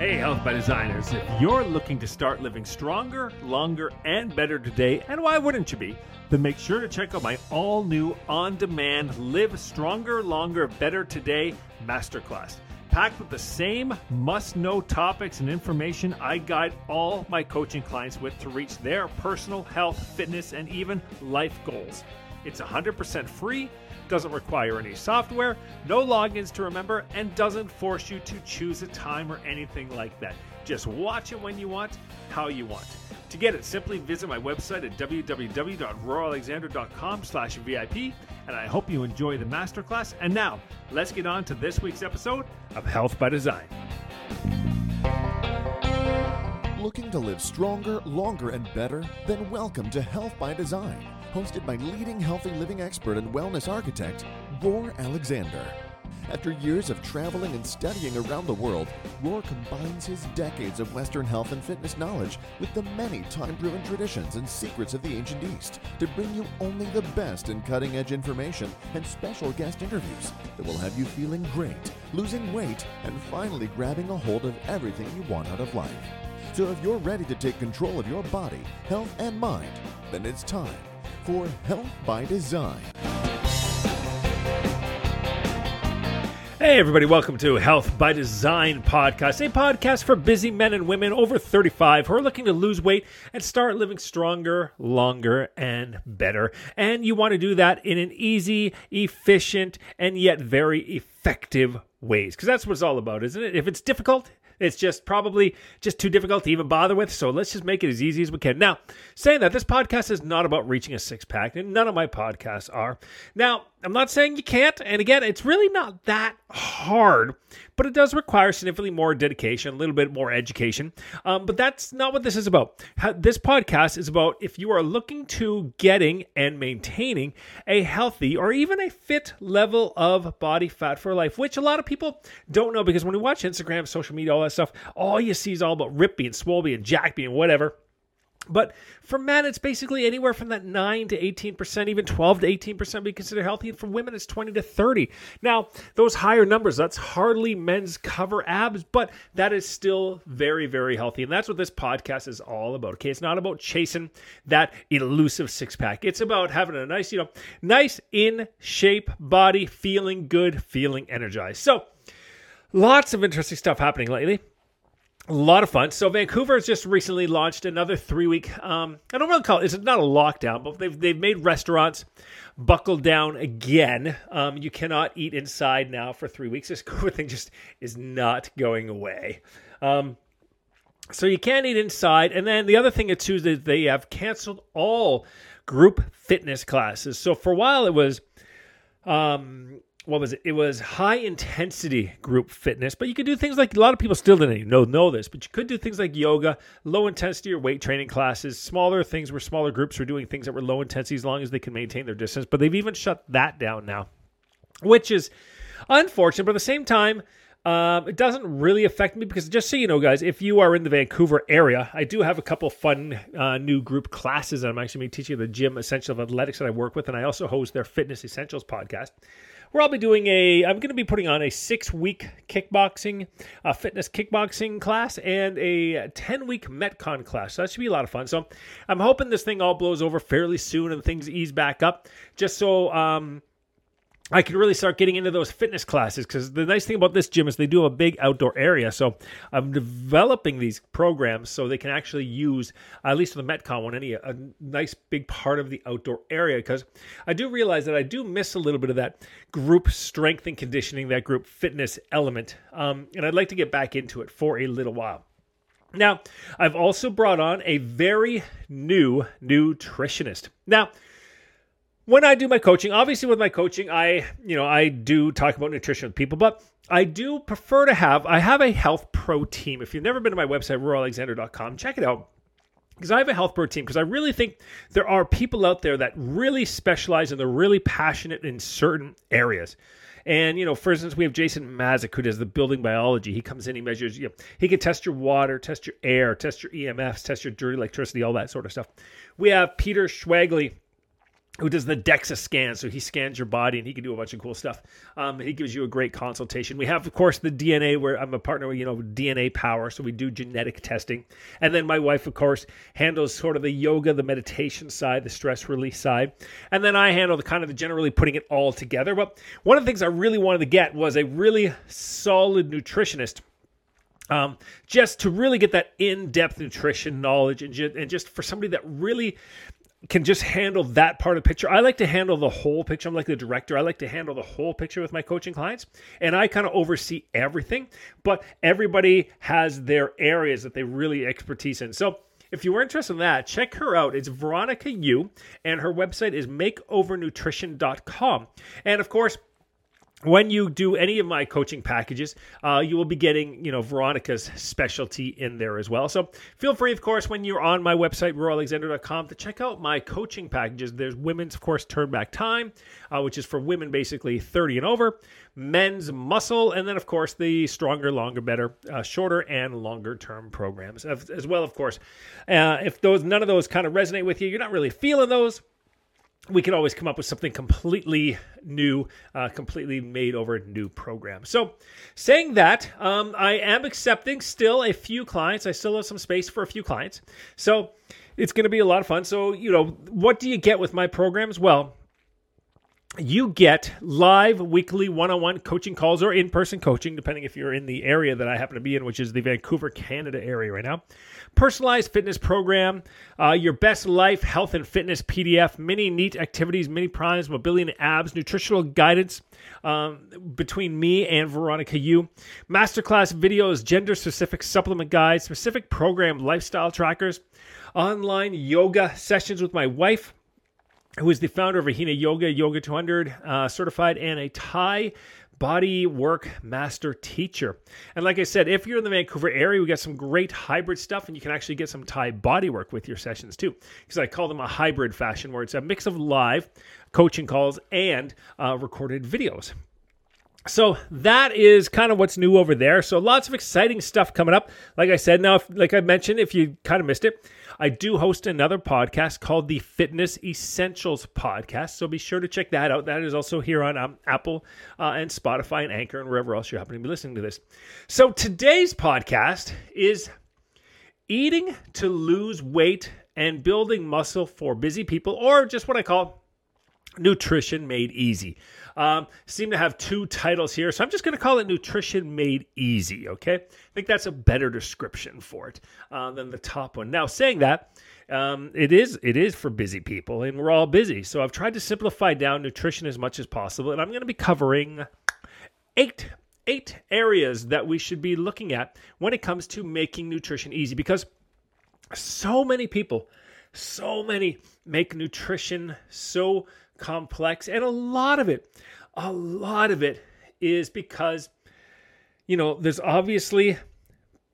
Hey, Health by Designers. If you're looking to start living stronger, longer, and better today, and why wouldn't you be? Then make sure to check out my all new on demand Live Stronger, Longer, Better Today Masterclass. Packed with the same must know topics and information I guide all my coaching clients with to reach their personal health, fitness, and even life goals. It's 100% free doesn't require any software, no logins to remember, and doesn't force you to choose a time or anything like that. Just watch it when you want, how you want. To get it, simply visit my website at www.roaralexander.com slash VIP, and I hope you enjoy the masterclass. And now, let's get on to this week's episode of Health by Design. Looking to live stronger, longer, and better? Then welcome to Health by Design hosted by leading healthy living expert and wellness architect, Roar Alexander. After years of traveling and studying around the world, Roar combines his decades of Western health and fitness knowledge with the many time proven traditions and secrets of the ancient East to bring you only the best in cutting edge information and special guest interviews that will have you feeling great, losing weight, and finally grabbing a hold of everything you want out of life. So if you're ready to take control of your body, health, and mind, then it's time for Health by Design. Hey, everybody, welcome to Health by Design podcast, a podcast for busy men and women over 35 who are looking to lose weight and start living stronger, longer, and better. And you want to do that in an easy, efficient, and yet very effective ways because that's what it's all about, isn't it? If it's difficult, it's just probably just too difficult to even bother with. So let's just make it as easy as we can. Now, saying that, this podcast is not about reaching a six pack, and none of my podcasts are. Now, I'm not saying you can't. And again, it's really not that hard, but it does require significantly more dedication, a little bit more education. Um, but that's not what this is about. This podcast is about if you are looking to getting and maintaining a healthy or even a fit level of body fat for life, which a lot of people don't know because when we watch Instagram, social media, all that stuff, all you see is all about rip being, swole and jack being, whatever. But for men, it's basically anywhere from that 9 to 18%, even 12 to 18% be considered healthy. And for women, it's 20 to 30. Now, those higher numbers, that's hardly men's cover abs, but that is still very, very healthy. And that's what this podcast is all about. Okay. It's not about chasing that elusive six pack. It's about having a nice, you know, nice in shape body, feeling good, feeling energized. So, lots of interesting stuff happening lately a lot of fun. So Vancouver has just recently launched another three week. Um, I don't really call it. It's not a lockdown, but they've they've made restaurants buckle down again. Um, you cannot eat inside now for three weeks. This COVID thing just is not going away. Um, so you can't eat inside. And then the other thing too is that they have canceled all group fitness classes. So for a while it was um, what was it? It was high intensity group fitness, but you could do things like a lot of people still didn't know know this, but you could do things like yoga, low intensity or weight training classes, smaller things where smaller groups were doing things that were low intensity as long as they can maintain their distance. But they've even shut that down now, which is unfortunate. But at the same time, um, it doesn't really affect me because just so you know, guys, if you are in the Vancouver area, I do have a couple fun uh, new group classes that I'm actually teaching at the gym essential athletics that I work with, and I also host their fitness essentials podcast where I'll be doing a, I'm going to be putting on a six week kickboxing, uh, fitness kickboxing class and a 10 week Metcon class. So that should be a lot of fun. So I'm hoping this thing all blows over fairly soon and things ease back up just so, um, I can really start getting into those fitness classes because the nice thing about this gym is they do have a big outdoor area. So I'm developing these programs so they can actually use, at least the Metcon one, any a nice big part of the outdoor area. Because I do realize that I do miss a little bit of that group strength and conditioning, that group fitness element, um, and I'd like to get back into it for a little while. Now, I've also brought on a very new nutritionist. Now when I do my coaching, obviously with my coaching, I, you know, I do talk about nutrition with people, but I do prefer to have, I have a health pro team. If you've never been to my website, roaralexander.com, check it out because I have a health pro team because I really think there are people out there that really specialize and they're really passionate in certain areas. And you know, for instance, we have Jason Mazik who does the building biology. He comes in, he measures. You know, he can test your water, test your air, test your EMFs, test your dirty electricity, all that sort of stuff. We have Peter Schwagley who does the DEXA scan. So he scans your body and he can do a bunch of cool stuff. Um, he gives you a great consultation. We have, of course, the DNA where I'm a partner with, you know, DNA Power. So we do genetic testing. And then my wife, of course, handles sort of the yoga, the meditation side, the stress release side. And then I handle the kind of the generally putting it all together. But one of the things I really wanted to get was a really solid nutritionist um, just to really get that in-depth nutrition knowledge and just, and just for somebody that really can just handle that part of the picture. I like to handle the whole picture. I'm like the director. I like to handle the whole picture with my coaching clients, and I kind of oversee everything. But everybody has their areas that they really expertise in. So if you were interested in that, check her out. It's Veronica Yu, and her website is makeovernutrition.com. And of course, when you do any of my coaching packages, uh, you will be getting, you know, Veronica's specialty in there as well. So feel free, of course, when you're on my website, roaralexander.com, to check out my coaching packages. There's women's, of course, turn back time, uh, which is for women basically 30 and over, men's muscle, and then, of course, the stronger, longer, better, uh, shorter and longer term programs as, as well, of course. Uh, if those none of those kind of resonate with you, you're not really feeling those we can always come up with something completely new, uh, completely made over new program. So, saying that, um, I am accepting still a few clients. I still have some space for a few clients. So, it's going to be a lot of fun. So, you know, what do you get with my programs? Well, you get live weekly one-on-one coaching calls or in-person coaching depending if you're in the area that i happen to be in which is the vancouver canada area right now. Personalized fitness program uh, your best life health and fitness pdf many neat activities mini primes mobility and abs nutritional guidance um, between me and veronica yu. Masterclass videos gender specific supplement guides specific program lifestyle trackers online yoga sessions with my wife who is the founder of Ahina Yoga, Yoga 200 uh, certified, and a Thai body work master teacher. And like I said, if you're in the Vancouver area, we got some great hybrid stuff, and you can actually get some Thai body work with your sessions too. Because I call them a hybrid fashion, where it's a mix of live coaching calls and uh, recorded videos. So that is kind of what's new over there. So lots of exciting stuff coming up. Like I said, now, if, like I mentioned, if you kind of missed it, I do host another podcast called the Fitness Essentials Podcast. So be sure to check that out. That is also here on um, Apple uh, and Spotify and Anchor and wherever else you happen to be listening to this. So today's podcast is eating to lose weight and building muscle for busy people, or just what I call nutrition made easy. Um, seem to have two titles here, so I'm just going to call it Nutrition Made Easy. Okay, I think that's a better description for it uh, than the top one. Now, saying that, um, it is it is for busy people, and we're all busy. So I've tried to simplify down nutrition as much as possible, and I'm going to be covering eight eight areas that we should be looking at when it comes to making nutrition easy because so many people so many make nutrition so complex. And a lot of it, a lot of it is because, you know, there's obviously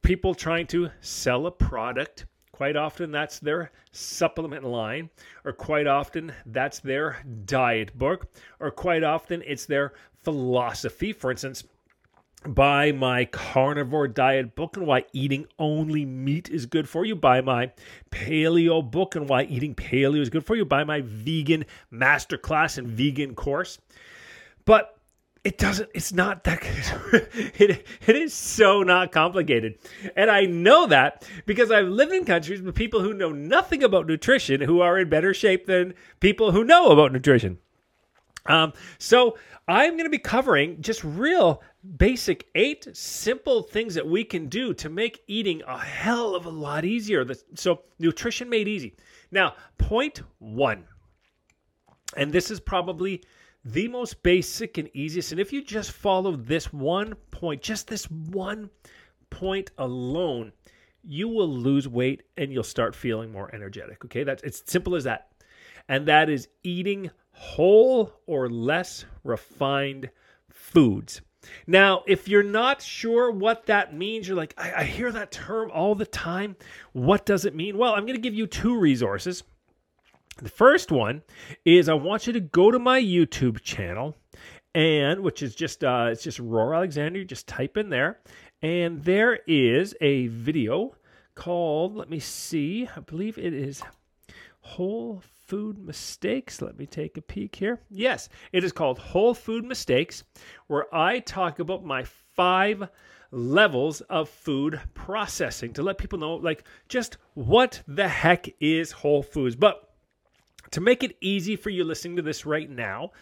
people trying to sell a product. Quite often, that's their supplement line, or quite often, that's their diet book, or quite often, it's their philosophy. For instance, buy my carnivore diet book and why eating only meat is good for you. Buy my paleo book and why eating paleo is good for you. Buy my vegan masterclass and vegan course. But it doesn't it's not that it, it is so not complicated and i know that because i've lived in countries with people who know nothing about nutrition who are in better shape than people who know about nutrition um, so I'm going to be covering just real basic eight simple things that we can do to make eating a hell of a lot easier. So, nutrition made easy. Now, point one, and this is probably the most basic and easiest. And if you just follow this one point, just this one point alone, you will lose weight and you'll start feeling more energetic. Okay, that's it's simple as that. And that is eating whole or less refined foods. Now, if you're not sure what that means, you're like, I, I hear that term all the time. What does it mean? Well, I'm going to give you two resources. The first one is I want you to go to my YouTube channel, and which is just uh, it's just Roar Alexander. You just type in there, and there is a video called. Let me see. I believe it is Whole Food Mistakes. Let me take a peek here. Yes, it is called Whole Food Mistakes, where I talk about my five levels of food processing to let people know, like, just what the heck is Whole Foods. But to make it easy for you listening to this right now,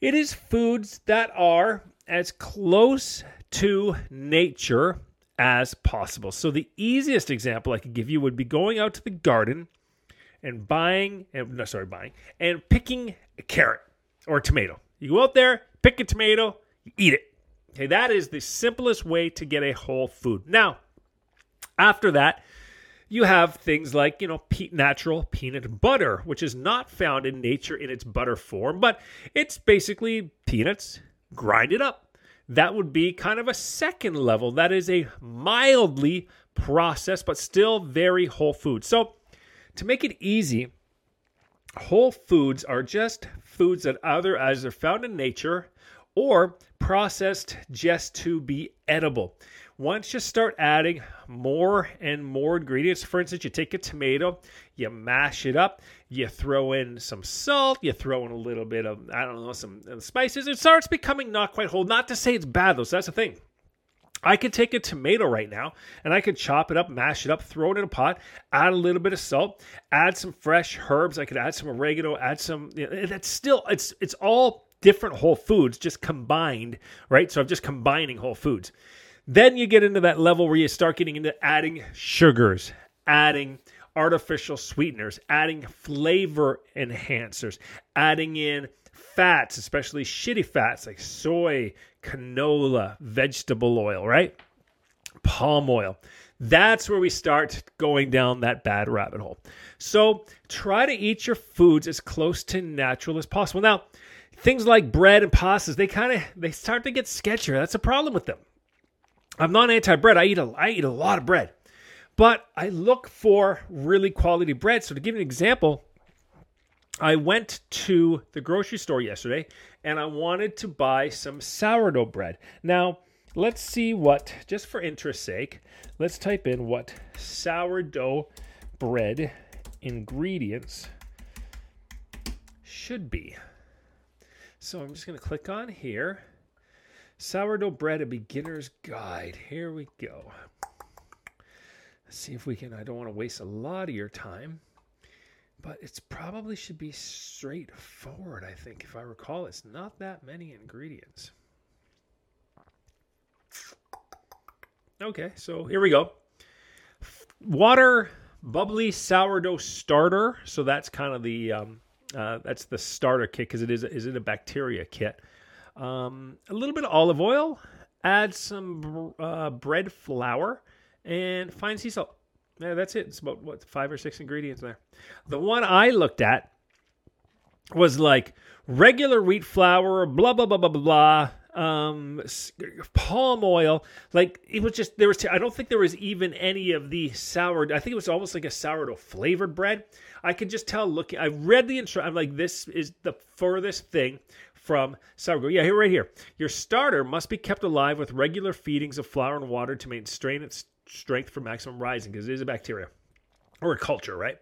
it is foods that are as close to nature as possible. So the easiest example I could give you would be going out to the garden and buying and no sorry buying and picking a carrot or a tomato. You go out there, pick a tomato, eat it. Okay, that is the simplest way to get a whole food. Now, after that, you have things like, you know, natural peanut butter, which is not found in nature in its butter form, but it's basically peanuts grinded up that would be kind of a second level. That is a mildly processed, but still very whole food. So, to make it easy, whole foods are just foods that either as they're found in nature or processed just to be edible. Once you start adding more and more ingredients, for instance, you take a tomato, you mash it up, you throw in some salt, you throw in a little bit of, I don't know, some uh, spices, it starts becoming not quite whole. Not to say it's bad though, so that's the thing. I could take a tomato right now and I could chop it up, mash it up, throw it in a pot, add a little bit of salt, add some fresh herbs. I could add some oregano, add some. That's still it's it's all different whole foods just combined, right? So I'm just combining whole foods. Then you get into that level where you start getting into adding sugars, adding artificial sweeteners, adding flavor enhancers, adding in fats, especially shitty fats like soy, canola, vegetable oil, right? Palm oil. That's where we start going down that bad rabbit hole. So try to eat your foods as close to natural as possible. Now, things like bread and pastas, they kind of they start to get sketchier. That's a problem with them. I'm not anti-bread. I eat a I eat a lot of bread. But I look for really quality bread. So to give you an example, I went to the grocery store yesterday and I wanted to buy some sourdough bread. Now, let's see what, just for interest's sake, let's type in what sourdough bread ingredients should be. So I'm just going to click on here. Sourdough bread, a beginner's guide. Here we go. Let's see if we can. I don't want to waste a lot of your time, but it's probably should be straightforward. I think, if I recall, it's not that many ingredients. Okay, so here we go. Water, bubbly sourdough starter. So that's kind of the um, uh, that's the starter kit because it is is it a bacteria kit. Um, a little bit of olive oil, add some uh, bread flour, and fine sea salt. Yeah, that's it. It's about what five or six ingredients there. The one I looked at was like regular wheat flour, blah blah blah blah blah blah. Um, palm oil, like it was just there was. I don't think there was even any of the sour. I think it was almost like a sourdough flavored bread. I could just tell. Looking, I read the instruction. I'm like, this is the furthest thing from sourdough. Yeah, here right here. Your starter must be kept alive with regular feedings of flour and water to maintain its strength for maximum rising because it is a bacteria or a culture, right?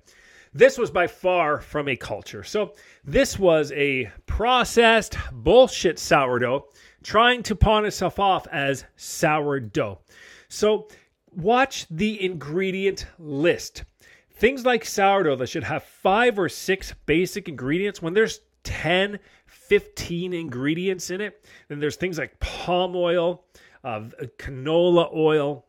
This was by far from a culture. So this was a processed bullshit sourdough trying to pawn itself off as sourdough. So watch the ingredient list. Things like sourdough that should have five or six basic ingredients when there's 10 15 ingredients in it. Then there's things like palm oil, uh, canola oil,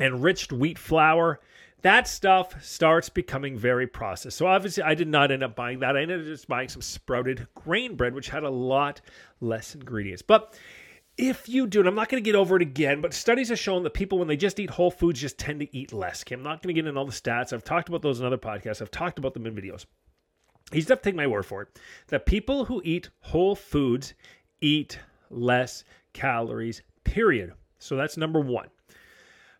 enriched wheat flour. That stuff starts becoming very processed. So obviously, I did not end up buying that. I ended up just buying some sprouted grain bread, which had a lot less ingredients. But if you do, and I'm not going to get over it again, but studies have shown that people, when they just eat whole foods, just tend to eat less. Okay, I'm not going to get into all the stats. I've talked about those in other podcasts. I've talked about them in videos you just have to take my word for it that people who eat whole foods eat less calories, period. So that's number one.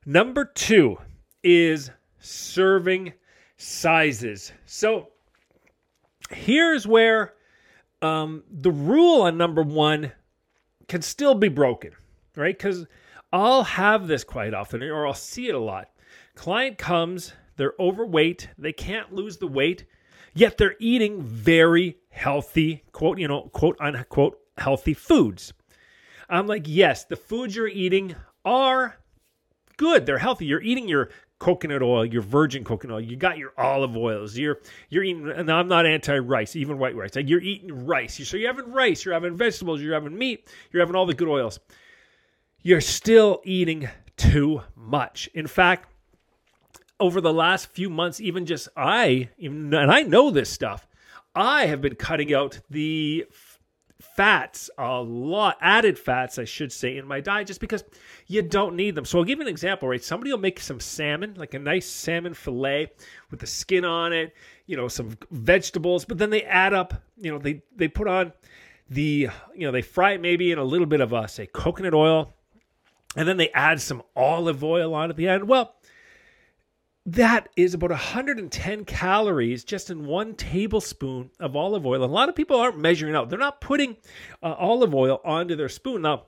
Number two is serving sizes. So here's where um, the rule on number one can still be broken, right? Because I'll have this quite often, or I'll see it a lot. Client comes, they're overweight, they can't lose the weight, Yet they're eating very healthy, quote, you know, quote unquote, healthy foods. I'm like, yes, the foods you're eating are good. They're healthy. You're eating your coconut oil, your virgin coconut oil. You got your olive oils. You're you're eating. And I'm not anti-rice, even white rice. Like you're eating rice. So you're having rice. You're having vegetables. You're having meat. You're having all the good oils. You're still eating too much. In fact, over the last few months, even just I, even, and I know this stuff, I have been cutting out the fats, a lot, added fats, I should say, in my diet just because you don't need them. So I'll give you an example, right? Somebody will make some salmon, like a nice salmon fillet with the skin on it, you know, some vegetables, but then they add up, you know, they, they put on the, you know, they fry it maybe in a little bit of, uh, say, coconut oil, and then they add some olive oil on at the end. Well, that is about 110 calories just in one tablespoon of olive oil. And a lot of people aren't measuring out. They're not putting uh, olive oil onto their spoon. Now,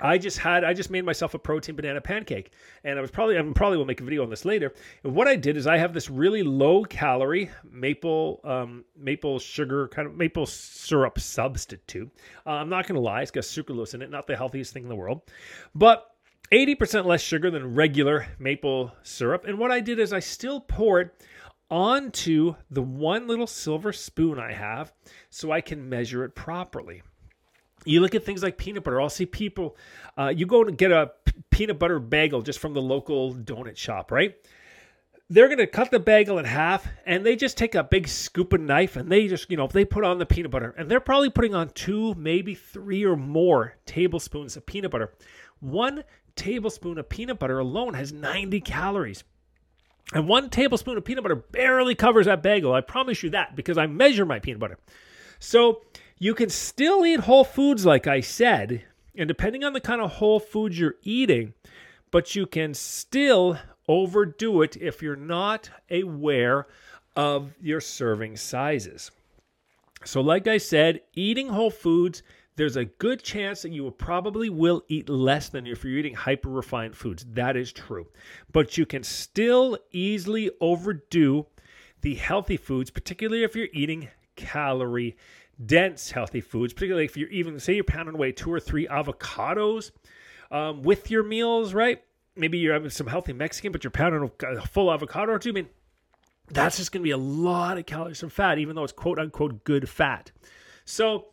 I just had I just made myself a protein banana pancake, and I was probably I probably will make a video on this later. And what I did is I have this really low calorie maple um, maple sugar kind of maple syrup substitute. Uh, I'm not gonna lie, it's got sucralose in it, not the healthiest thing in the world, but 80% less sugar than regular maple syrup. And what I did is I still poured onto the one little silver spoon I have so I can measure it properly. You look at things like peanut butter. I'll see people, uh, you go and get a peanut butter bagel just from the local donut shop, right? They're going to cut the bagel in half and they just take a big scoop of knife and they just, you know, they put on the peanut butter and they're probably putting on two, maybe three or more tablespoons of peanut butter. One tablespoon of peanut butter alone has 90 calories. And one tablespoon of peanut butter barely covers that bagel. I promise you that because I measure my peanut butter. So you can still eat whole foods, like I said, and depending on the kind of whole foods you're eating, but you can still overdo it if you're not aware of your serving sizes. So, like I said, eating whole foods there's a good chance that you will probably will eat less than if you're eating hyper refined foods. That is true. But you can still easily overdo the healthy foods, particularly if you're eating calorie dense healthy foods, particularly if you're even, say, you're pounding away two or three avocados um, with your meals, right? Maybe you're having some healthy Mexican, but you're pounding a full avocado or two. I mean, that's just going to be a lot of calories from fat, even though it's quote unquote good fat. So,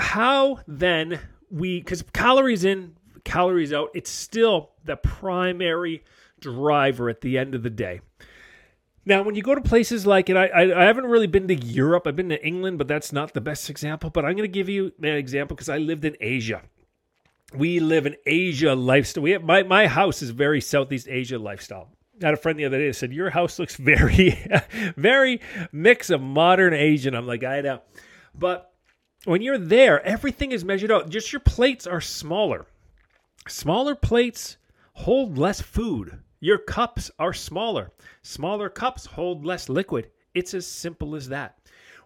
how then we because calories in calories out it's still the primary driver at the end of the day. Now when you go to places like and I, I, I haven't really been to europe i've been to england but that's not the best example but i'm going to give you an example because i lived in asia. We live in asia lifestyle we have, my, my house is very southeast asia lifestyle. I had a friend the other day that said your house looks very very mix of modern asian. I'm like i know. But when you're there, everything is measured out. Just your plates are smaller. Smaller plates hold less food. Your cups are smaller. Smaller cups hold less liquid. It's as simple as that.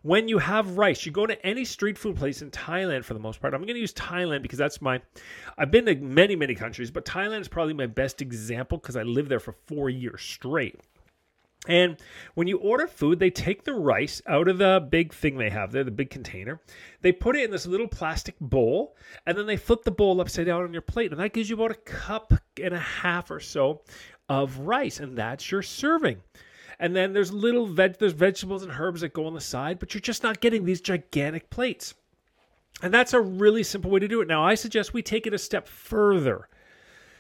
When you have rice, you go to any street food place in Thailand for the most part. I'm going to use Thailand because that's my. I've been to many, many countries, but Thailand is probably my best example because I lived there for four years straight. And when you order food, they take the rice out of the big thing they have there, the big container. They put it in this little plastic bowl, and then they flip the bowl upside down on your plate. And that gives you about a cup and a half or so of rice, and that's your serving. And then there's little veg, there's vegetables and herbs that go on the side, but you're just not getting these gigantic plates. And that's a really simple way to do it. Now, I suggest we take it a step further.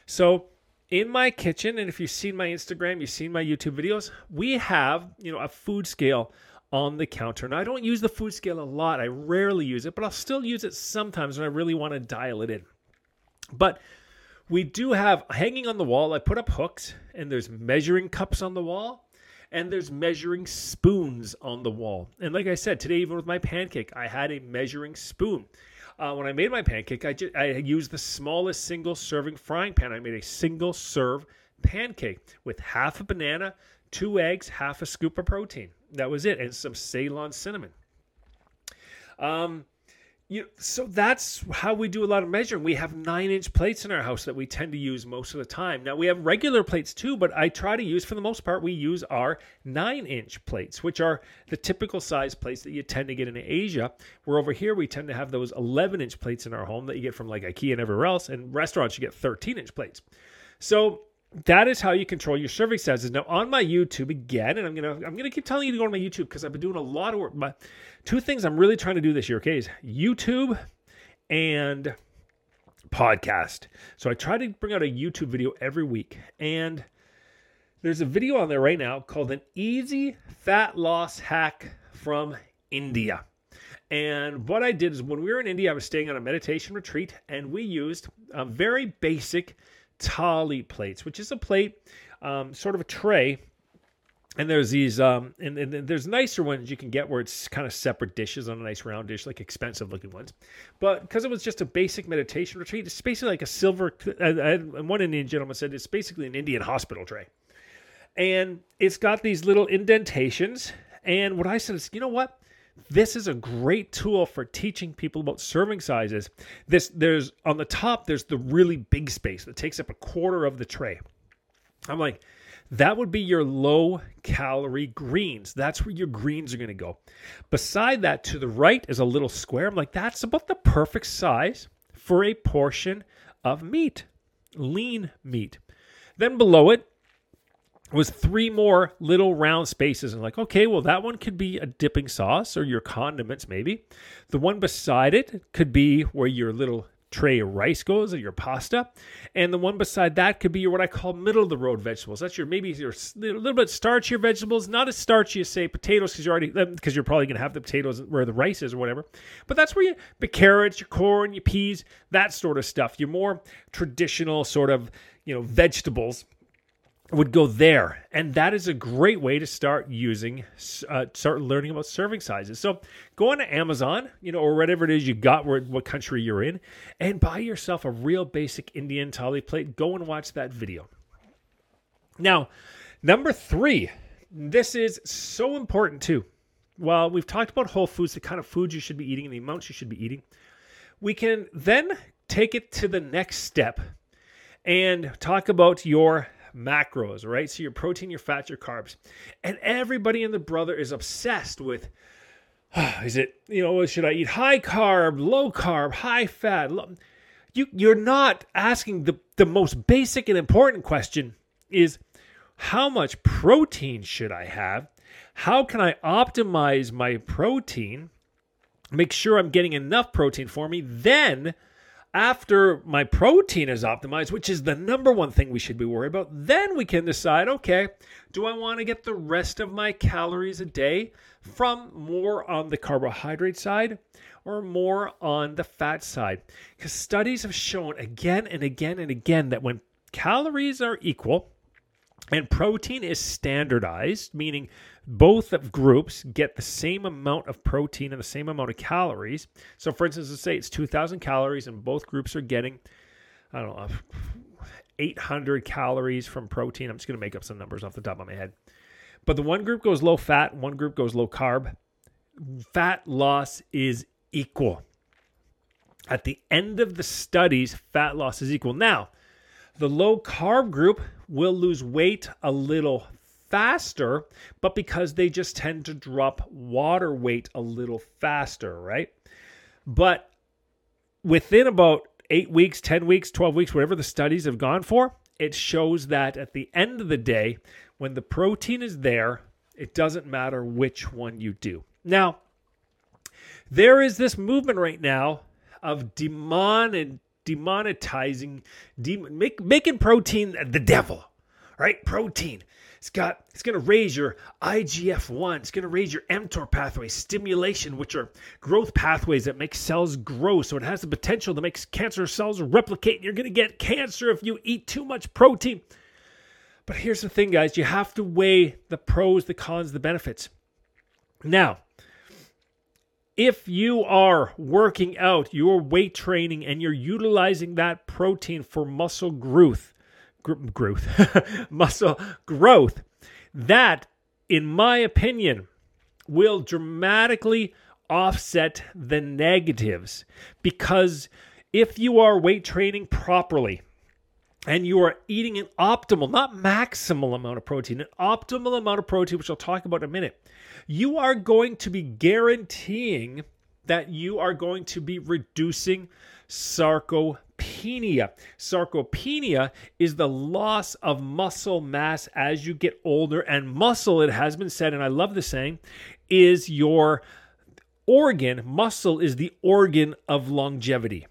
So in my kitchen, and if you've seen my Instagram, you've seen my YouTube videos, we have, you know, a food scale on the counter. Now I don't use the food scale a lot. I rarely use it, but I'll still use it sometimes when I really want to dial it in. But we do have hanging on the wall, I put up hooks and there's measuring cups on the wall and there's measuring spoons on the wall. And like I said, today even with my pancake, I had a measuring spoon. Uh, when I made my pancake, I, I used the smallest single serving frying pan. I made a single serve pancake with half a banana, two eggs, half a scoop of protein. That was it, and some Ceylon cinnamon. Um, you so that's how we do a lot of measuring. We have nine inch plates in our house that we tend to use most of the time. Now we have regular plates too, but I try to use for the most part we use our nine inch plates, which are the typical size plates that you tend to get in Asia. Where over here we tend to have those 11 inch plates in our home that you get from like IKEA and everywhere else. And restaurants you get 13 inch plates. So that is how you control your serving sizes. Now on my YouTube again, and I'm gonna I'm gonna keep telling you to go to my YouTube because I've been doing a lot of work. But two things I'm really trying to do this year, okay, is YouTube and podcast. So I try to bring out a YouTube video every week, and there's a video on there right now called an easy fat loss hack from India. And what I did is when we were in India, I was staying on a meditation retreat, and we used a very basic Thali plates, which is a plate, um, sort of a tray. And there's these, um, and, and, there's nicer ones you can get where it's kind of separate dishes on a nice round dish, like expensive looking ones. But because it was just a basic meditation retreat, it's basically like a silver. And one Indian gentleman said it's basically an Indian hospital tray, and it's got these little indentations. And what I said is, you know what? This is a great tool for teaching people about serving sizes. This there's on the top there's the really big space that takes up a quarter of the tray. I'm like that would be your low calorie greens. That's where your greens are going to go. Beside that to the right is a little square. I'm like that's about the perfect size for a portion of meat, lean meat. Then below it was three more little round spaces. And like okay well that one could be a dipping sauce or your condiments maybe. The one beside it could be where your little tray of rice goes or your pasta. And the one beside that could be your what i call middle of the road vegetables. That's your maybe your little, bit starchier vegetables not as starchy as say potatoes because you're already because you're probably to have the potatoes where the rice is or whatever. But that's where you the carrots your corn your peas that sort of stuff your more traditional sort of you know vegetables would go there. And that is a great way to start using uh, start learning about serving sizes. So go on to amazon you know or whatever it is you got where, what country you're in and buy yourself a real basic indian thali plate. Go and watch that video. Now number three this is so important too. Well we've talked about whole foods the kind of foods you should be eating and the amounts you should be eating. We can then take it to the next step and talk about your macros, right? So your protein, your fat, your carbs. And everybody and the brother is obsessed with is it, you know, should I eat high carb, low carb, high fat? Low... You you're not asking the the most basic and important question is how much protein should I have? How can I optimize my protein? Make sure I'm getting enough protein for me. Then after my protein is optimized, which is the number one thing we should be worried about, then we can decide okay, do I want to get the rest of my calories a day from more on the carbohydrate side or more on the fat side? Because studies have shown again and again and again that when calories are equal, and protein is standardized, meaning both of groups get the same amount of protein and the same amount of calories. So, for instance, let's say it's 2,000 calories, and both groups are getting, I don't know, 800 calories from protein. I'm just going to make up some numbers off the top of my head. But the one group goes low fat, one group goes low carb. Fat loss is equal. At the end of the studies, fat loss is equal. Now, the low carb group will lose weight a little faster, but because they just tend to drop water weight a little faster, right? But within about eight weeks, 10 weeks, 12 weeks, whatever the studies have gone for, it shows that at the end of the day, when the protein is there, it doesn't matter which one you do. Now, there is this movement right now of demon and demonetizing, de- make, making protein the devil, right? Protein. It's got it's going to raise your IGF-1. It's going to raise your mTOR pathway, stimulation, which are growth pathways that make cells grow. So it has the potential to make cancer cells replicate. You're going to get cancer if you eat too much protein. But here's the thing, guys. You have to weigh the pros, the cons, the benefits. Now, if you are working out, you're weight training, and you're utilizing that protein for muscle growth, gr- growth, muscle growth, that, in my opinion, will dramatically offset the negatives. Because if you are weight training properly, and you are eating an optimal, not maximal amount of protein, an optimal amount of protein, which I'll talk about in a minute, you are going to be guaranteeing that you are going to be reducing sarcopenia. Sarcopenia is the loss of muscle mass as you get older, and muscle, it has been said, and I love the saying, is your organ. Muscle is the organ of longevity.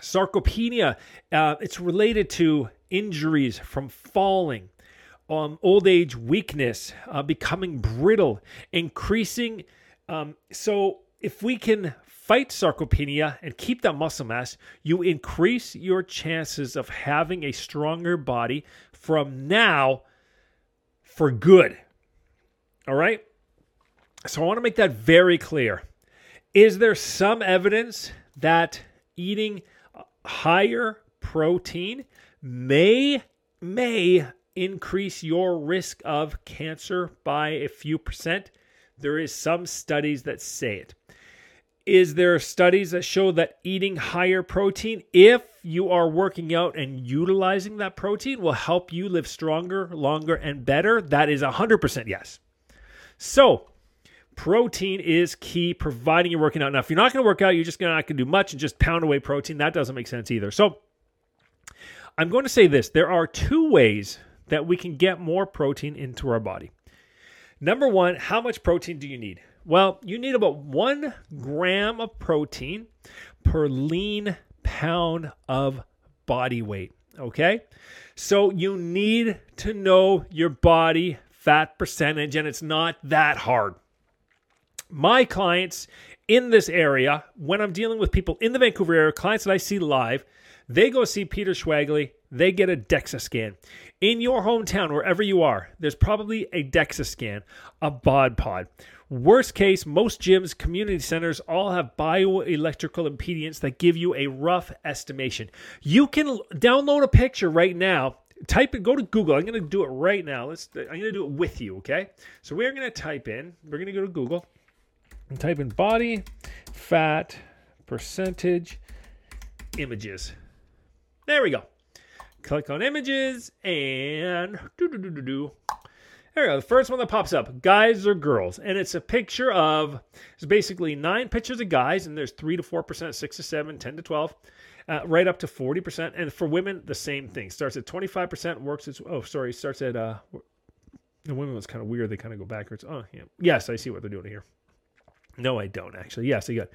Sarcopenia, uh, it's related to injuries from falling, um, old age weakness, uh, becoming brittle, increasing. Um, so, if we can fight sarcopenia and keep that muscle mass, you increase your chances of having a stronger body from now for good. All right? So, I want to make that very clear. Is there some evidence that eating higher protein may may increase your risk of cancer by a few percent. There is some studies that say it. Is there studies that show that eating higher protein if you are working out and utilizing that protein will help you live stronger, longer and better? That is 100% yes. So, protein is key providing you're working out. Now if you're not going to work out you're just not going to do much and just pound away protein. That doesn't make sense either. So i'm going to say this. There are two ways that we can get more protein into our body. Number one how much protein do you need well you need about one gram of protein per lean pound of body weight okay so you need to know your body fat percentage and it's not that hard my clients in this area, when I'm dealing with people in the Vancouver area, clients that I see live, they go see Peter Schwagley, they get a DEXA scan. In your hometown, wherever you are, there's probably a DEXA scan, a bod pod. Worst case, most gyms, community centers all have bioelectrical impedance that give you a rough estimation. You can download a picture right now. Type it, go to Google. I'm going to do it right now. Let's. I'm going to do it with you, okay? So we're going to type in. We're going to go to Google and type in body fat percentage images. There we go. Click on images and do do do do do. There we go. The first one that pops up, guys or girls, and it's a picture of. It's basically nine pictures of guys, and there's three to four percent, six to seven, 10 to twelve, uh, right up to forty percent. And for women, the same thing. Starts at twenty five percent, works its. Oh, sorry, starts at. Uh, the women was kind of weird. They kind of go backwards. Oh, yeah. Yes, I see what they're doing here. No, I don't actually. Yes, you got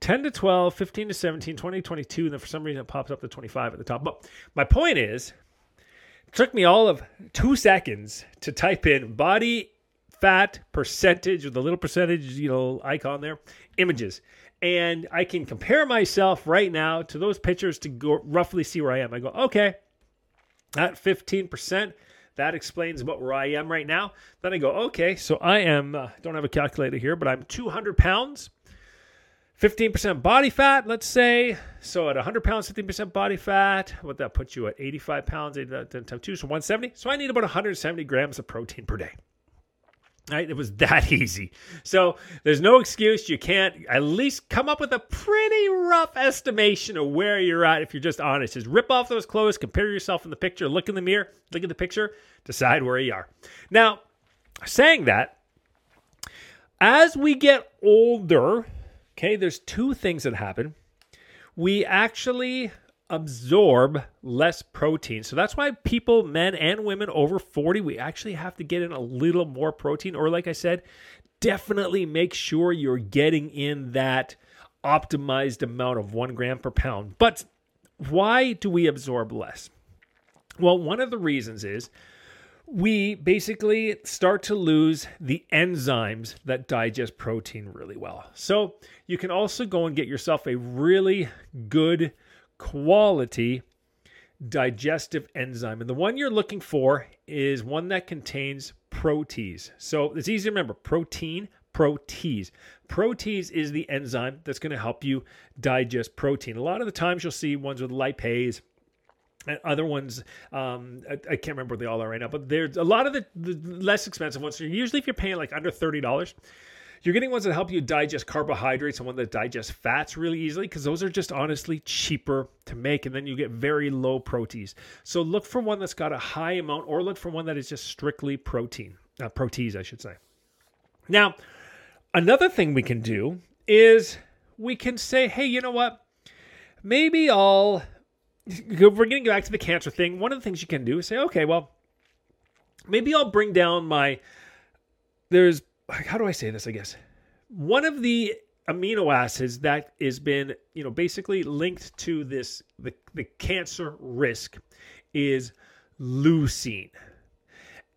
10 to 12, 15 to 17, 20 to 22, and then for some reason it pops up to 25 at the top. But my point is, took me all of two seconds to type in body fat percentage with the little percentage, you know, icon there, images. And I can compare myself right now to those pictures to go roughly see where I am. I go, okay, at 15%, that explains about where I am right now. Then I go, okay, so I am, uh, don't have a calculator here, but I'm 200 pounds, 15% body fat, let's say. So at 100 pounds, 15% body fat, what that puts you at 85 pounds, 8 uh, times 2, so 170. So I need about 170 grams of protein per day. Right? It was that easy. So there's no excuse. You can't at least come up with a pretty rough estimation of where you're at if you're just honest. Just rip off those clothes, compare yourself in the picture, look in the mirror, look at the picture, decide where you are. Now, saying that, as we get older, okay, there's two things that happen. We actually absorb less protein. So that's why people, men and women over 40, we actually have to get in a little more protein. Or, like I said, definitely make sure you're getting in that optimized amount of one gram per pound. But why do we absorb less? Well, one of the reasons is we basically start to lose the enzymes that digest protein really well. So you can also go and get yourself a really good quality digestive enzyme. And the one you're looking for is one that contains protease. So it's easy to remember protein, protease. Protease is the enzyme that's going to help you digest protein. A lot of the times you'll see ones with lipase. And other ones, um, I, I, can't remember what they all are right now, but there's a lot of the, the less expensive ones. Usually, if you're paying like under thirty dollars, You're getting ones that help you digest carbohydrates and one that digest fats really easily because those are just honestly cheaper to make. And then you get very low proteins. So look for one that's got a high amount or look for one that is just strictly protein, uh, proteins, I should say. Now, another thing we can do is we can say, hey, you know what? Maybe I'll. We're getting back to the cancer thing. One of the things you can do is say, okay, well, maybe I'll bring down my. There's how do I say this? I guess one of the amino acids that has been you know basically linked to this the, the cancer risk is leucine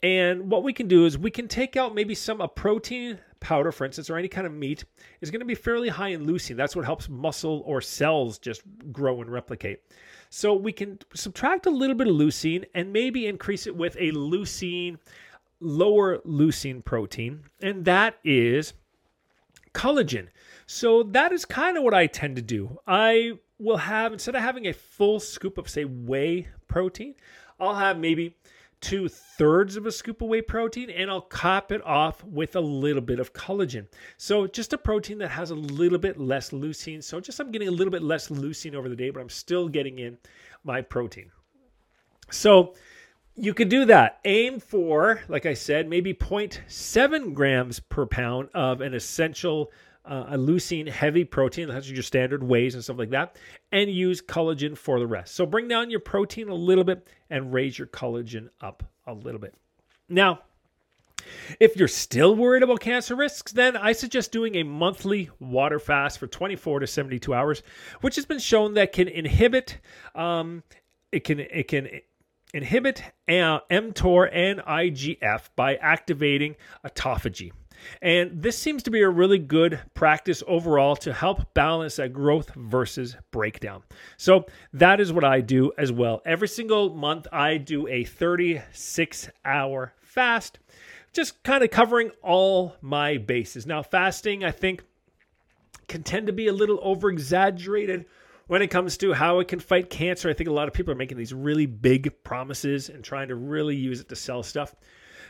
and what we can do is we can take out maybe some a protein powder for instance or any kind of meat is going to be fairly high in leucine that's what helps muscle or cells just grow and replicate so we can subtract a little bit of leucine and maybe increase it with a leucine lower leucine protein, and that is collagen. So that is kind of what I tend to do. I will have, instead of having a full scoop of, say, whey protein, I'll have maybe two thirds of a scoop of whey protein and I'll cap it off with a little bit of collagen. So just a protein that has a little bit less leucine. So just I'm getting a little bit less leucine over the day, but I'm still getting in my protein. So you could do that. Aim for, like I said, maybe 0.7 grams per pound of an essential uh, a leucine heavy protein. That's your standard wheys and stuff like that. And use collagen for the rest. So bring down your protein a little bit and raise your collagen up a little bit. Now, if you're still worried about cancer risks, then I suggest doing a monthly water fast for 24 to 72 hours, which has been shown that can inhibit um, it can it can inhibit mTOR and IGF by activating autophagy. And this seems to be a really good practice overall to help balance that growth versus breakdown. So that is what I do as well. Every single month, I do a 36 hour fast, just kind of covering all my bases. Now, fasting, I think, can tend to be a little over exaggerated when it comes to how it can fight cancer. I think a lot of people are making these really big promises and trying to really use it to sell stuff.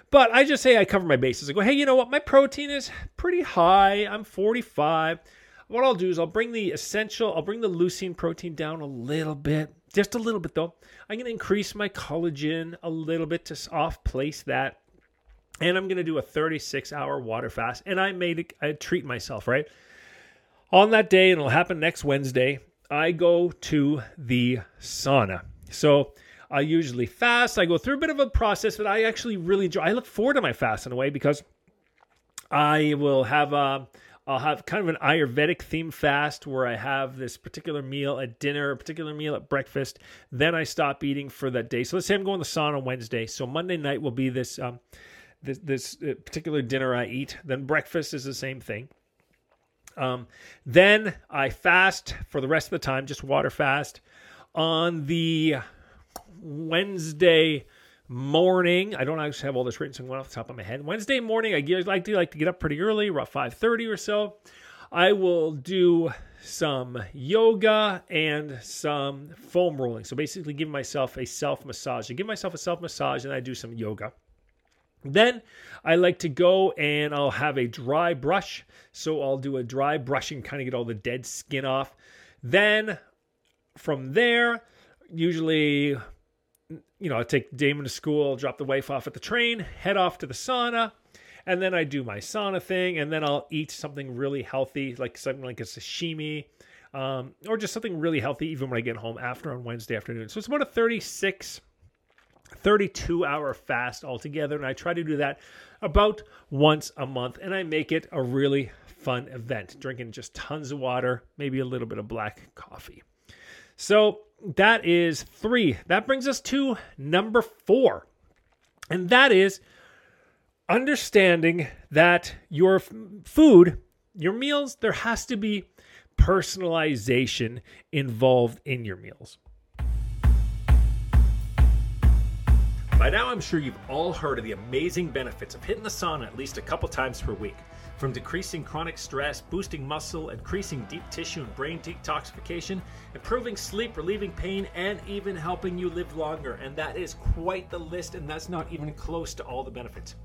But I just say I cover my bases. I go, hey, you know what? My protein is pretty high. I'm 45. What I'll do is I'll bring the essential, I'll bring the leucine protein down a little bit, just a little bit though. I'm going to increase my collagen a little bit to off place that. And I'm going to do a 36 hour water fast. And I made I treat myself, right? On that day, and it'll happen next Wednesday, I go to the sauna. So I usually fast. I go through a bit of a process that I actually really enjoy. I look forward to my fast in a way because I will have a I'll have kind of an Ayurvedic theme fast where I have this particular meal at dinner, a particular meal at breakfast. Then I stop eating for that day. So let's say I'm going to the sauna Wednesday. So Monday night will be this um, this, this uh, particular dinner I eat. Then breakfast is the same thing. Um, then I fast for the rest of the time, just water fast. On the Wednesday morning, I don't actually have all this written, so I'm going off the top of my head. Wednesday morning, I like to like to get up pretty early, around 5:30 or so. I will do some yoga and some foam rolling. So basically, give myself a self massage. I give myself a self massage, and I do some yoga. Then I like to go and I'll have a dry brush. So I'll do a dry brushing, kind of get all the dead skin off. Then from there, usually, you know, I take Damon to school, drop the wife off at the train, head off to the sauna, and then I do my sauna thing, and then I'll eat something really healthy, like something like a sashimi, um, or just something really healthy, even when I get home after on Wednesday afternoon. So it's about a 36 32 hour fast altogether. And I try to do that about once a month. And I make it a really fun event, drinking just tons of water, maybe a little bit of black coffee. So that is three. That brings us to number four. And that is understanding that your food, your meals, there has to be personalization involved in your meals. By now, I'm sure you've all heard of the amazing benefits of hitting the sauna at least a couple times per week. From decreasing chronic stress, boosting muscle, increasing deep tissue and brain detoxification, improving sleep, relieving pain, and even helping you live longer. And that is quite the list, and that's not even close to all the benefits.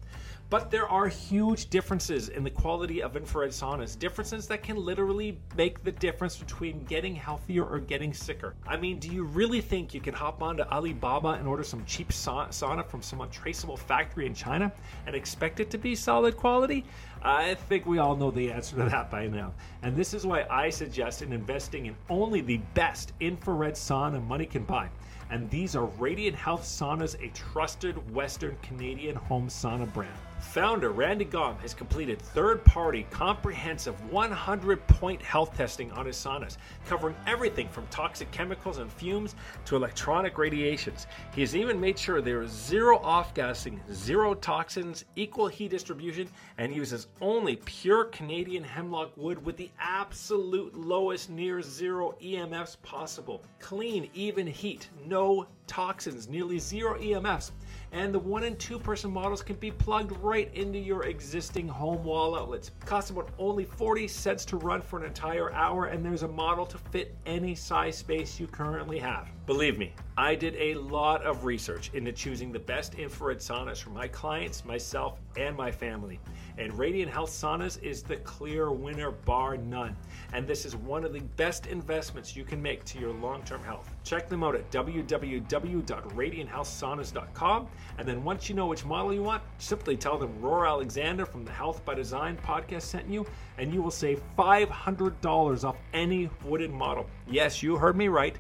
But there are huge differences in the quality of infrared saunas, differences that can literally make the difference between getting healthier or getting sicker. I mean, do you really think you can hop onto Alibaba and order some cheap sauna from some untraceable factory in China and expect it to be solid quality? I think we all know the answer to that by now. And this is why I suggest in investing in only the best infrared sauna money can buy. And these are Radiant Health Saunas, a trusted Western Canadian home sauna brand. Founder Randy Gom has completed third party, comprehensive 100 point health testing on his saunas, covering everything from toxic chemicals and fumes to electronic radiations. He has even made sure there is zero off gassing, zero toxins, equal heat distribution, and uses only pure Canadian hemlock wood with the absolute lowest near zero EMFs possible. Clean, even heat, no toxins, nearly zero EMFs and the one and two person models can be plugged right into your existing home wall outlets. It costs about only 40 cents to run for an entire hour, and there's a model to fit any size space you currently have. Believe me, I did a lot of research into choosing the best infrared saunas for my clients, myself, and my family. And Radiant Health Saunas is the clear winner, bar none. And this is one of the best investments you can make to your long term health. Check them out at www.radianthealthsaunas.com. And then once you know which model you want, simply tell them Roar Alexander from the Health by Design podcast sent you, and you will save $500 off any wooden model. Yes, you heard me right.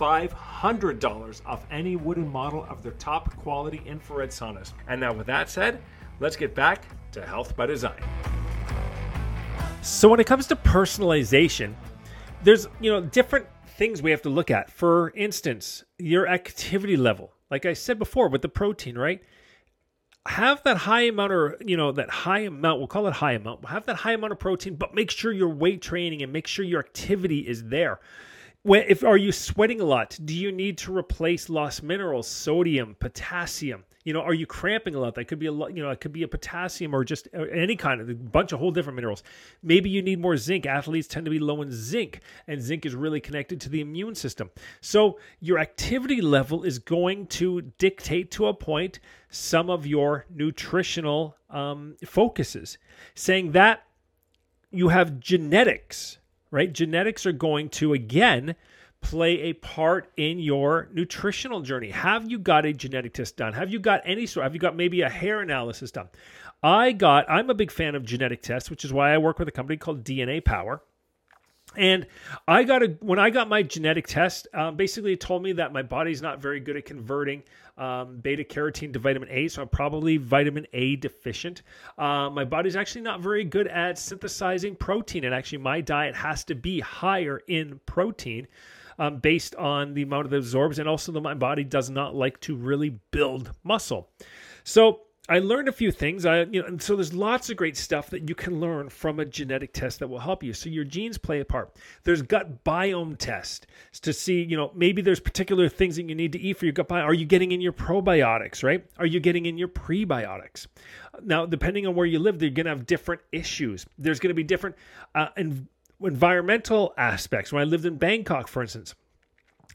$500 off any wooden model of their top quality infrared saunas. And now, with that said, let's get back to Health by Design. So, when it comes to personalization, there's you know different things we have to look at. For instance, your activity level. Like I said before with the protein, right? Have that high amount or you know that high amount, we'll call it high amount. Have that high amount of protein, but make sure your weight training and make sure your activity is there when, if are you sweating a lot do you need to replace lost minerals sodium potassium you know are you cramping a lot? That could be a lot you know it could be a potassium or just uh, any kind of a bunch of whole different minerals. Maybe you need more zinc. Athletes tend to be low in zinc and zinc is really connected to the immune system. So your activity level is going to dictate to a point some of your nutritional um, focuses. Saying that you have genetics right? Genetics are going to, again, play a part in your nutritional journey. Have you got a genetic test done? Have you got any sort? Of have you got maybe a hair analysis done? I got. I'm a big fan of genetic tests, which is why I work with a company called DNA Power. And I got a when I got my genetic test, um, basically it told me that my body's not very good at converting um, beta carotene to vitamin A, so I'm probably vitamin A deficient. Uh, my body's actually not very good at synthesizing protein, and actually my diet has to be higher in protein. Um, based on the amount of it absorbs, and also that my body does not like to really build muscle. So I learned a few things. I, you know, and so there's lots of great stuff that you can learn from a genetic test that will help you. So your genes play a part. There's gut biome test to see, you know, maybe there's particular things that you need to eat for your gut biome. Are you getting in your probiotics, right? Are you getting in your prebiotics? Now, depending on where you live, they're going to have different issues. There's going to be different uh, environmental aspects. When I lived in Bangkok, for instance,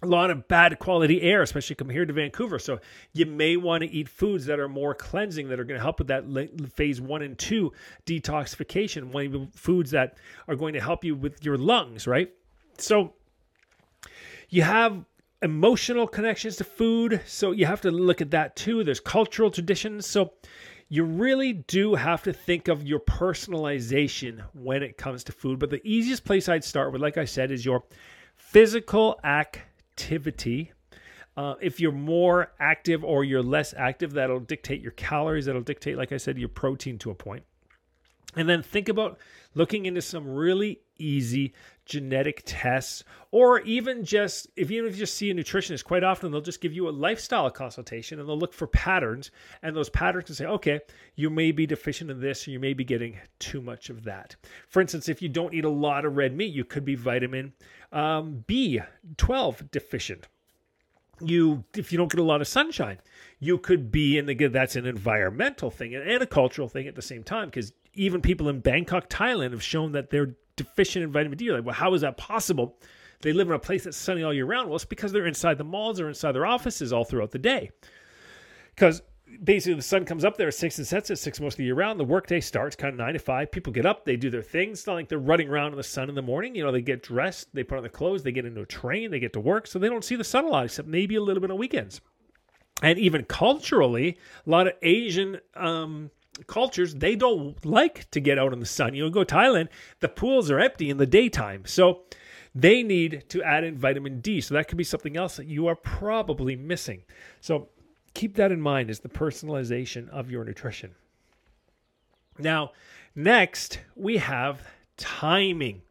a lot of bad quality air, especially come here to Vancouver. So you may want to eat foods that are more cleansing, that are going to help with that phase one and two detoxification. One Foods that are going to help you with your lungs, right? So you have emotional connections to food, so you have to look at that too. There's cultural traditions, so you really do have to think of your personalization when it comes to food. But the easiest place I'd start with, like I said, is your physical activity. Uh, if you're more active or you're less active, that'll dictate your calories. That'll dictate, like I said, your protein to a point. And then think about looking into some really easy genetic tests, or even just if you just see a nutritionist, quite often they'll just give you a lifestyle consultation and they'll look for patterns, and those patterns can say, okay, you may be deficient in this, or you may be getting too much of that. For instance, if you don't eat a lot of red meat, you could be vitamin um, B12 deficient you if you don't get a lot of sunshine you could be in the that's an environmental thing and a cultural thing at the same time because even people in bangkok thailand have shown that they're deficient in vitamin D. You're like, well, how is that possible? They live in a place that's sunny all year round. Well, it's because they're inside the malls or inside their offices all throughout the day. Because basically the sun comes up there at six and sets at six most of the year round. The workday starts kind of nine to five. People get up, they do their things. It's not like they're running around in the sun in the morning. You know, they get dressed, they put on their clothes, they get into a train, they get to work, so they don't see the sun a lot, except maybe a little bit on weekends. And even culturally, a lot of Asian um, cultures they don't like to get out in the sun. You know, go Thailand, the pools are empty in the daytime, so they need to add in vitamin D. So that could be something else that you are probably missing. So keep that in mind as the personalization of your nutrition. Now, next we have timing.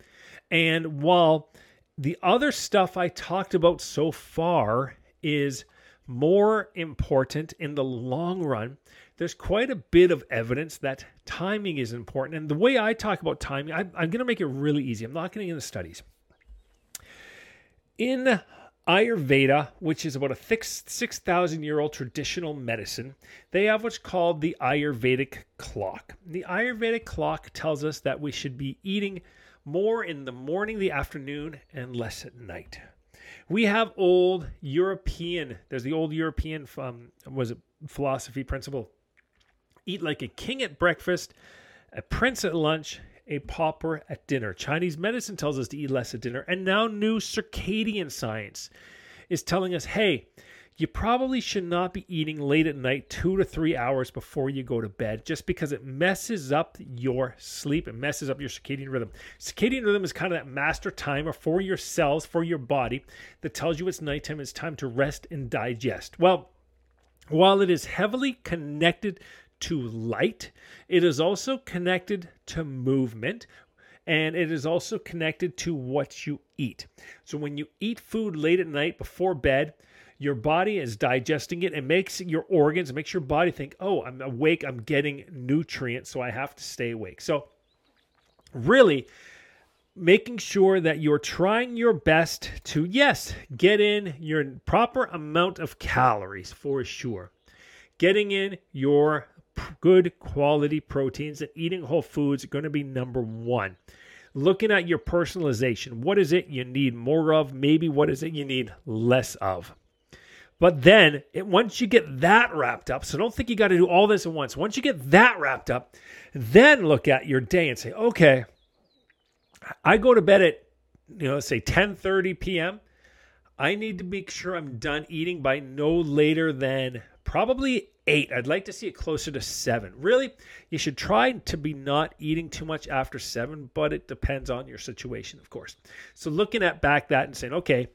And while the other stuff I talked about so far is more important in the long run, there's quite a bit of evidence that timing is important. And the way I talk about timing, I, am going to make it really easy. I'm not getting into studies. In Ayurveda, which is about a 6,000 year old traditional medicine, they have what's called the Ayurvedic clock. The Ayurvedic clock tells us that we should be eating more in the morning, the afternoon, and less at night. We have old European, there's the old European um, was it philosophy principle. Eat like a king at breakfast, a prince at lunch, a pauper at dinner. Chinese medicine tells us to eat less at dinner, and now new circadian science is telling us, hey, you probably should not be eating late at night, two to three hours before you go to bed, just because it messes up your sleep. It messes up your circadian rhythm. Circadian rhythm is kind of that master timer for your cells, for your body, that tells you it's nighttime, it's time to rest and digest. Well, while it is heavily connected to light, it is also connected to movement, and it is also connected to what you eat. So when you eat food late at night before bed, your body is digesting it and makes your organs, makes your body think, oh, I'm awake, I'm getting nutrients, so I have to stay awake. So, really, making sure that you're trying your best to, yes, get in your proper amount of calories for sure. Getting in your good quality proteins and eating whole foods are going to be number one. Looking at your personalization. What is it you need more of? Maybe what is it you need less of? But then, it, once you get that wrapped up, so don't think you got to do all this at once. Once you get that wrapped up, then look at your day and say, okay, I go to bed at, you know, say 10:30 p.m. I need to make sure I'm done eating by no later than probably eight. I'd like to see it closer to seven. Really, you should try to be not eating too much after seven, but it depends on your situation, of course. So looking at back that and saying, okay,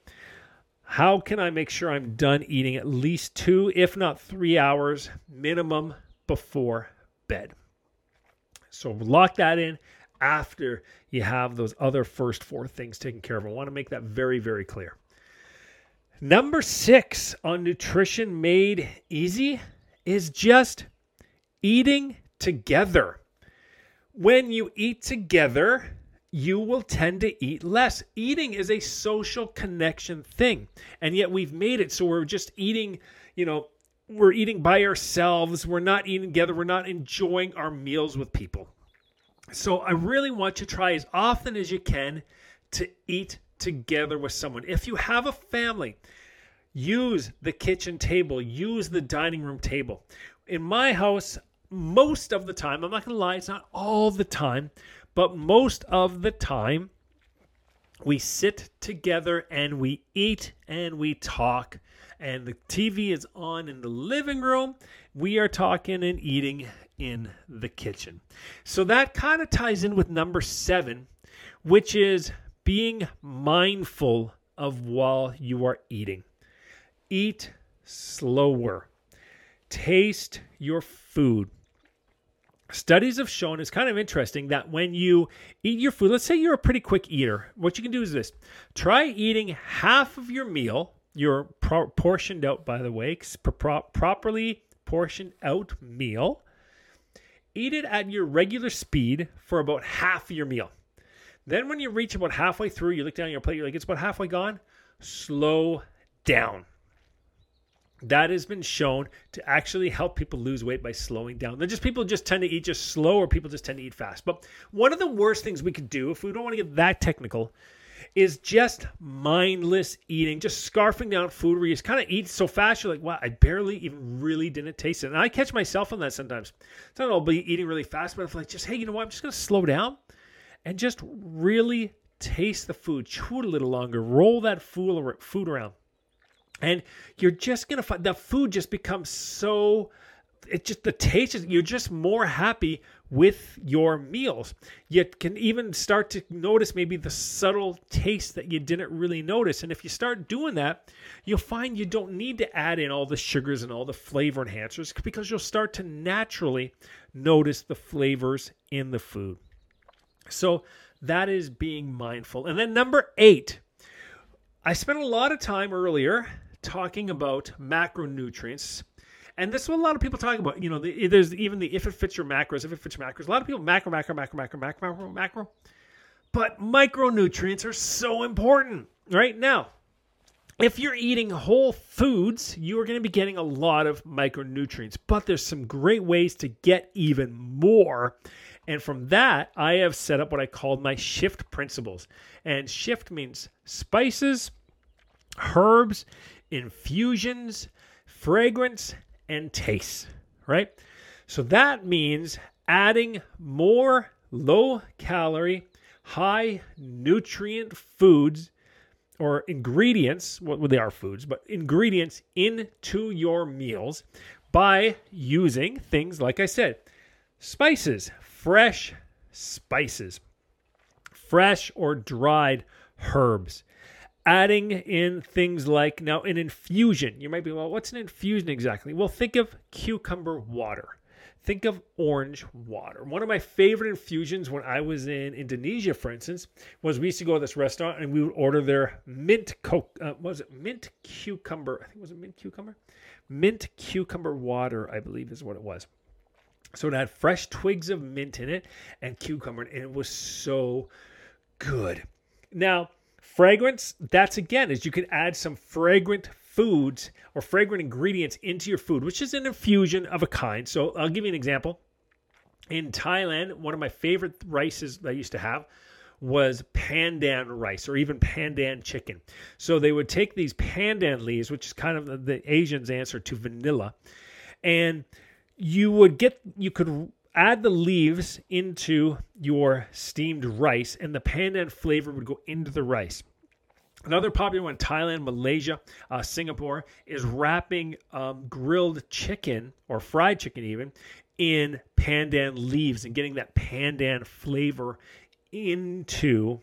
how can I make sure I'm done eating at least two, if not three hours minimum before bed? So lock that in after you have those other first four things taken care of. I want to make that very, very clear. Number six on nutrition made easy is just eating together. When you eat together, you will tend to eat less. Eating is a social connection thing. And yet we've made it so we're just eating, you know, we're eating by ourselves. We're not eating together. We're not enjoying our meals with people. So I really want you to try as often as you can to eat together with someone. If you have a family, use the kitchen table, use the dining room table. In my house, most of the time, I'm not going to lie, it's not all the time, but most of the time, we sit together and we eat and we talk. And the TV is on in the living room. We are talking and eating in the kitchen. So that kind of ties in with number seven, which is being mindful of while you are eating. Eat slower. Taste your food. Studies have shown it's kind of interesting that when you eat your food, let's say you're a pretty quick eater, what you can do is this try eating half of your meal, your pro- portioned out, by the way, pro- properly portioned out meal. Eat it at your regular speed for about half of your meal. Then, when you reach about halfway through, you look down your plate, you're like, it's about halfway gone. Slow down that has been shown to actually help people lose weight by slowing down. Then just people just tend to eat just slow, or people just tend to eat fast. But one of the worst things we could do, if we don't want to get that technical, is just mindless eating, just scarfing down food where you just kind of eat so fast you're like, wow, I barely even really didn't taste it. And I catch myself on that sometimes. Sometimes I'll be eating really fast, but I'm like, just hey, you know what? I'm just gonna slow down and just really taste the food, chew it a little longer, roll that food around, and you're just gonna find the food just becomes so it just the taste is you're just more happy with your meals. You can even start to notice maybe the subtle taste that you didn't really notice. And if you start doing that you'll find you don't need to add in all the sugars and all the flavor enhancers because you'll start to naturally notice the flavors in the food. So that is being mindful. And then number eight i spent a lot of time earlier talking about macronutrients and this is what a lot of people talk about. You know, the, there's even the if it fits your macros, if it fits your macros. A lot of people macro, macro, macro, macro, macro, macro, macro. But micronutrients are so important, right? Now, if you're eating whole foods, you are going to be getting a lot of micronutrients, but there's some great ways to get even more. And from that, I have set up what I call my shift principles. And shift means spices, herbs, infusions, fragrance, and taste, right? So that means adding more low calorie, high nutrient foods or ingredients, well, they are foods, but ingredients into your meals by using things like I said, spices, fresh spices, fresh or dried herbs adding in things like now an infusion. You might be, well, what's an infusion exactly? Well, think of cucumber water. Think of orange water. One of my favorite infusions when I was in Indonesia, for instance, was we used to go to this restaurant and we would order their mint coke. Uh, was it mint cucumber? I think it was it mint cucumber, mint cucumber water. I believe is what it was. So it had fresh twigs of mint in it and cucumber, and it was so good. Now Fragrance, that's again, is you can add some fragrant foods or fragrant ingredients into your food, which is an infusion of a kind. So I'll give you an example. In Thailand, one of my favorite rices I used to have was pandan rice or even pandan chicken. So they would take these pandan leaves, which is kind of the Asians' answer to vanilla, and you would get you could add the leaves into your steamed rice, and the pandan flavor would go into the rice. Another popular one, Thailand, Malaysia, uh, Singapore, is wrapping um, grilled chicken or fried chicken even in pandan leaves and getting that pandan flavor into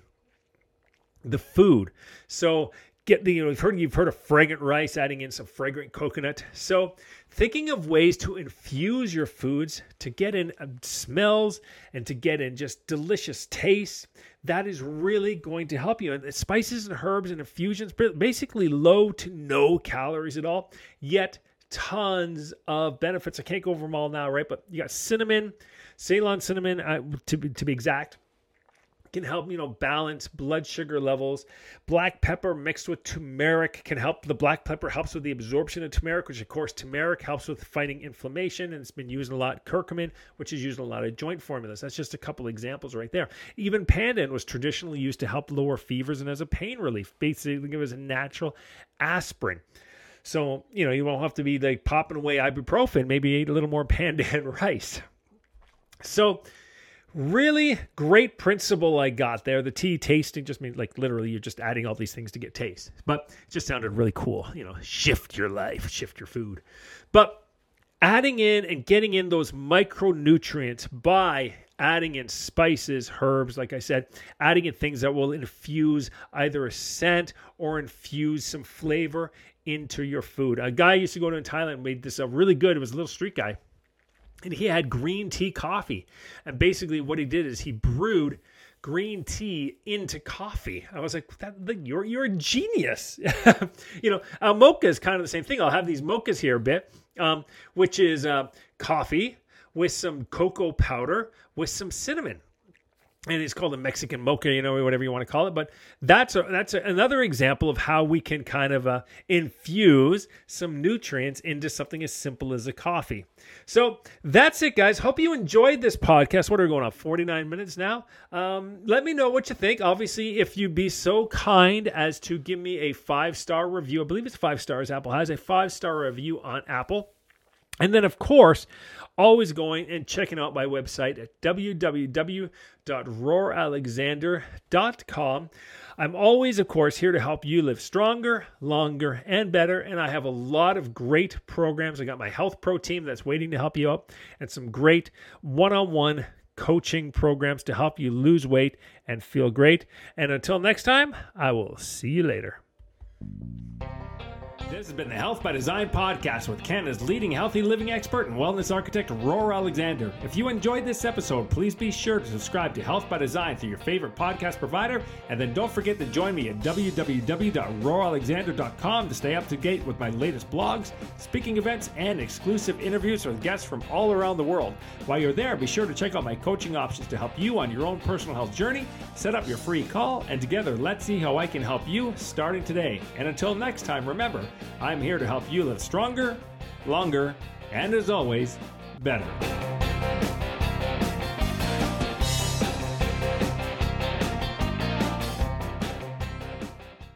the food. So get the you know you've heard you've heard of fragrant rice adding in some fragrant coconut. So thinking of ways to infuse your foods to get in uh, smells and to get in just delicious taste that is really going to help you. And spices and herbs and infusions basically low to no calories at all yet tons of benefits. I can't go over them all now right? But you got cinnamon ceylon cinnamon uh, to, to be exact can help you know balance blood sugar levels. Black pepper mixed with turmeric can help the black pepper helps with the absorption of turmeric which of course turmeric helps with fighting inflammation and it's been used a lot curcumin which is used in a lot of joint formulas. That's just a couple examples right there. Even pandan was traditionally used to help lower fevers and as a pain relief basically it was a natural aspirin. So you know you won't have to be like popping away ibuprofen maybe eat a little more pandan rice. So really great principle I got there. The tea tasting just means like literally you're just adding all these things to get taste. But it just sounded really cool. You know, shift your life, shift your food. But adding in and getting in those micronutrients by adding in spices, herbs, like I said, adding in things that will infuse either a scent or infuse some flavor into your food. A guy used to go to in Thailand made this a really good. It was a little street guy and he had green tea coffee. And basically, what he did is he brewed green tea into coffee. I was like, that, you're you're a genius. you know, uh, mocha is kind of the same thing. I'll have these mochas here a bit, um, which is uh, coffee with some cocoa powder with some cinnamon. And it's called a Mexican mocha, you know, whatever you want to call it. But that's a, that's a, another example of how we can kind of uh, infuse some nutrients into something as simple as a coffee. So that's it, guys. Hope you enjoyed this podcast. What are we going on? Forty nine minutes now. Um, let me know what you think. Obviously, if you'd be so kind as to give me a five star review, I believe it's five stars. Apple has a five star review on Apple. And then, of course, always going and checking out my website at www.roaralexander.com. I'm always, of course, here to help you live stronger, longer, and better. And I have a lot of great programs. I got my Health Pro team that's waiting to help you out, and some great one on one coaching programs to help you lose weight and feel great. And until next time, I will see you later. This has been the Health by Design podcast with Canada's leading healthy living expert and wellness architect, Roar Alexander. If you enjoyed this episode, please be sure to subscribe to Health by Design through your favorite podcast provider. And then don't forget to join me at www.roaralexander.com to stay up to date with my latest blogs, speaking events, and exclusive interviews with guests from all around the world. While you're there, be sure to check out my coaching options to help you on your own personal health journey. Set up your free call, and together, let's see how I can help you starting today. And until next time, remember, I'm here to help you live stronger, longer, and as always, better.